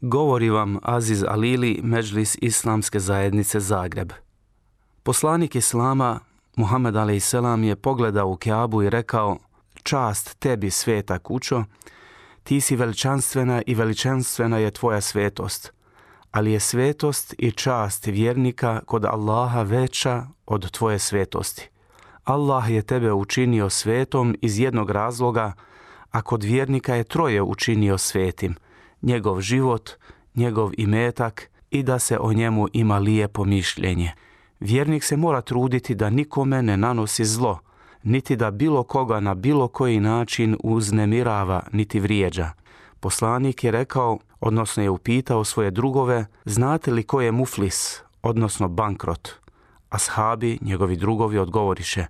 Govori vam Aziz Alili, Međlis Islamske zajednice Zagreb. Poslanik Islama, Muhammed a.s. je pogledao u Kjabu i rekao Čast tebi, sveta kućo, ti si veličanstvena i veličanstvena je tvoja svetost, ali je svetost i čast vjernika kod Allaha veća od tvoje svetosti. Allah je tebe učinio svetom iz jednog razloga, a kod vjernika je troje učinio svetim – njegov život, njegov imetak i da se o njemu ima lijepo mišljenje. Vjernik se mora truditi da nikome ne nanosi zlo, niti da bilo koga na bilo koji način uznemirava niti vrijeđa. Poslanik je rekao, odnosno je upitao svoje drugove, znate li ko je muflis, odnosno bankrot? Ashabi, njegovi drugovi, odgovoriše,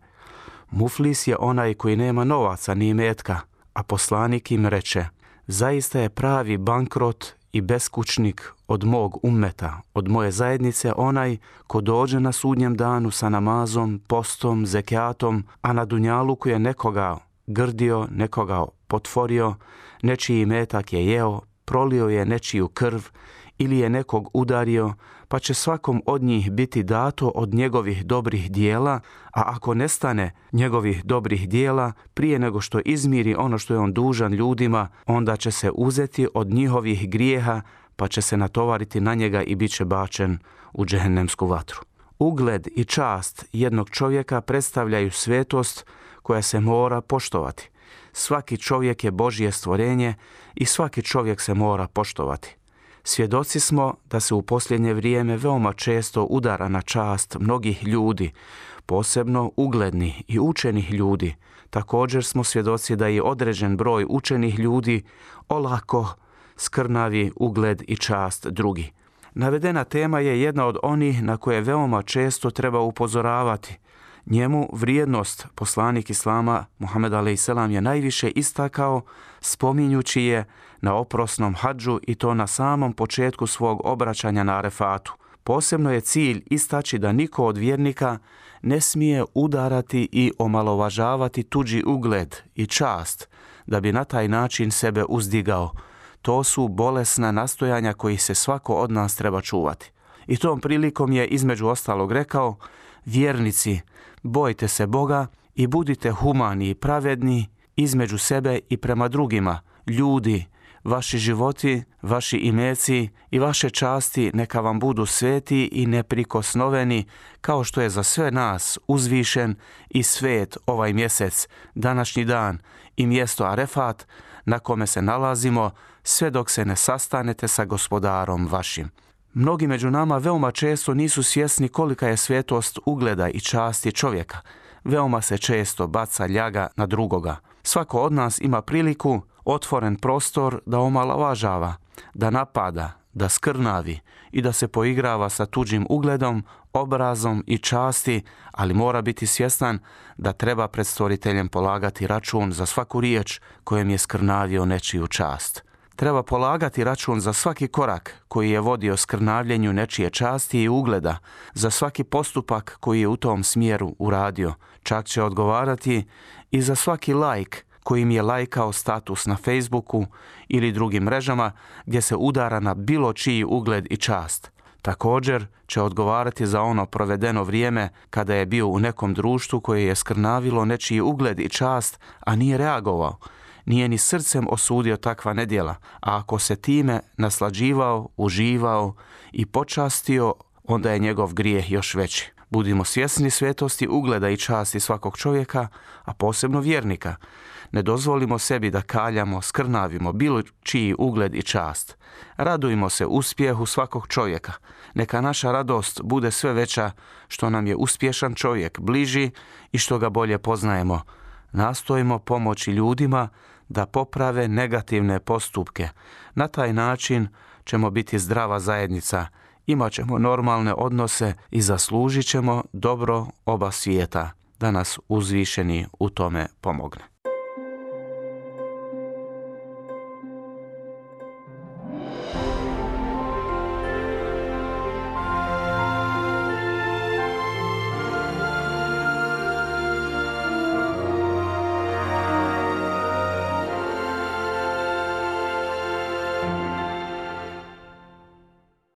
muflis je onaj koji nema novaca ni metka, a poslanik im reče, zaista je pravi bankrot i beskućnik od mog ummeta, od moje zajednice onaj ko dođe na sudnjem danu sa namazom, postom, zekijatom, a na dunjaluku je nekoga grdio, nekoga potvorio, nečiji metak je jeo, prolio je nečiju krv ili je nekog udario, pa će svakom od njih biti dato od njegovih dobrih dijela, a ako nestane njegovih dobrih dijela, prije nego što izmiri ono što je on dužan ljudima, onda će se uzeti od njihovih grijeha, pa će se natovariti na njega i bit će bačen u džehennemsku vatru. Ugled i čast jednog čovjeka predstavljaju svetost koja se mora poštovati. Svaki čovjek je Božje stvorenje i svaki čovjek se mora poštovati. Svjedoci smo da se u posljednje vrijeme veoma često udara na čast mnogih ljudi, posebno uglednih i učenih ljudi. Također smo svjedoci da je određen broj učenih ljudi olako skrnavi ugled i čast drugi. Navedena tema je jedna od onih na koje veoma često treba upozoravati. Njemu vrijednost poslanik Islama Muhammed a.s. je najviše istakao spominjući je na oprosnom hadžu i to na samom početku svog obraćanja na Arefatu. Posebno je cilj istaći da niko od vjernika ne smije udarati i omalovažavati tuđi ugled i čast, da bi na taj način sebe uzdigao. To su bolesna nastojanja koji se svako od nas treba čuvati. I tom prilikom je između ostalog rekao, vjernici, bojte se Boga i budite humani i pravedni između sebe i prema drugima, ljudi, vaši životi, vaši imeci i vaše časti neka vam budu sveti i neprikosnoveni kao što je za sve nas uzvišen i svet ovaj mjesec, današnji dan i mjesto Arefat na kome se nalazimo sve dok se ne sastanete sa gospodarom vašim. Mnogi među nama veoma često nisu svjesni kolika je svetost ugleda i časti čovjeka. Veoma se često baca ljaga na drugoga. Svako od nas ima priliku otvoren prostor da omalovažava, da napada, da skrnavi i da se poigrava sa tuđim ugledom, obrazom i časti, ali mora biti svjestan da treba pred stvoriteljem polagati račun za svaku riječ kojem je skrnavio nečiju čast. Treba polagati račun za svaki korak koji je vodio skrnavljenju nečije časti i ugleda, za svaki postupak koji je u tom smjeru uradio. Čak će odgovarati i za svaki like kojim je lajkao status na Facebooku ili drugim mrežama gdje se udara na bilo čiji ugled i čast. Također će odgovarati za ono provedeno vrijeme kada je bio u nekom društvu koje je skrnavilo nečiji ugled i čast, a nije reagovao. Nije ni srcem osudio takva nedjela, a ako se time naslađivao, uživao i počastio, onda je njegov grijeh još veći. Budimo svjesni svetosti ugleda i časti svakog čovjeka, a posebno vjernika. Ne dozvolimo sebi da kaljamo, skrnavimo bilo čiji ugled i čast. Radujmo se uspjehu svakog čovjeka. Neka naša radost bude sve veća što nam je uspješan čovjek bliži i što ga bolje poznajemo. Nastojimo pomoći ljudima da poprave negativne postupke. Na taj način ćemo biti zdrava zajednica, imat ćemo normalne odnose i zaslužit ćemo dobro oba svijeta da nas uzvišeni u tome pomogne.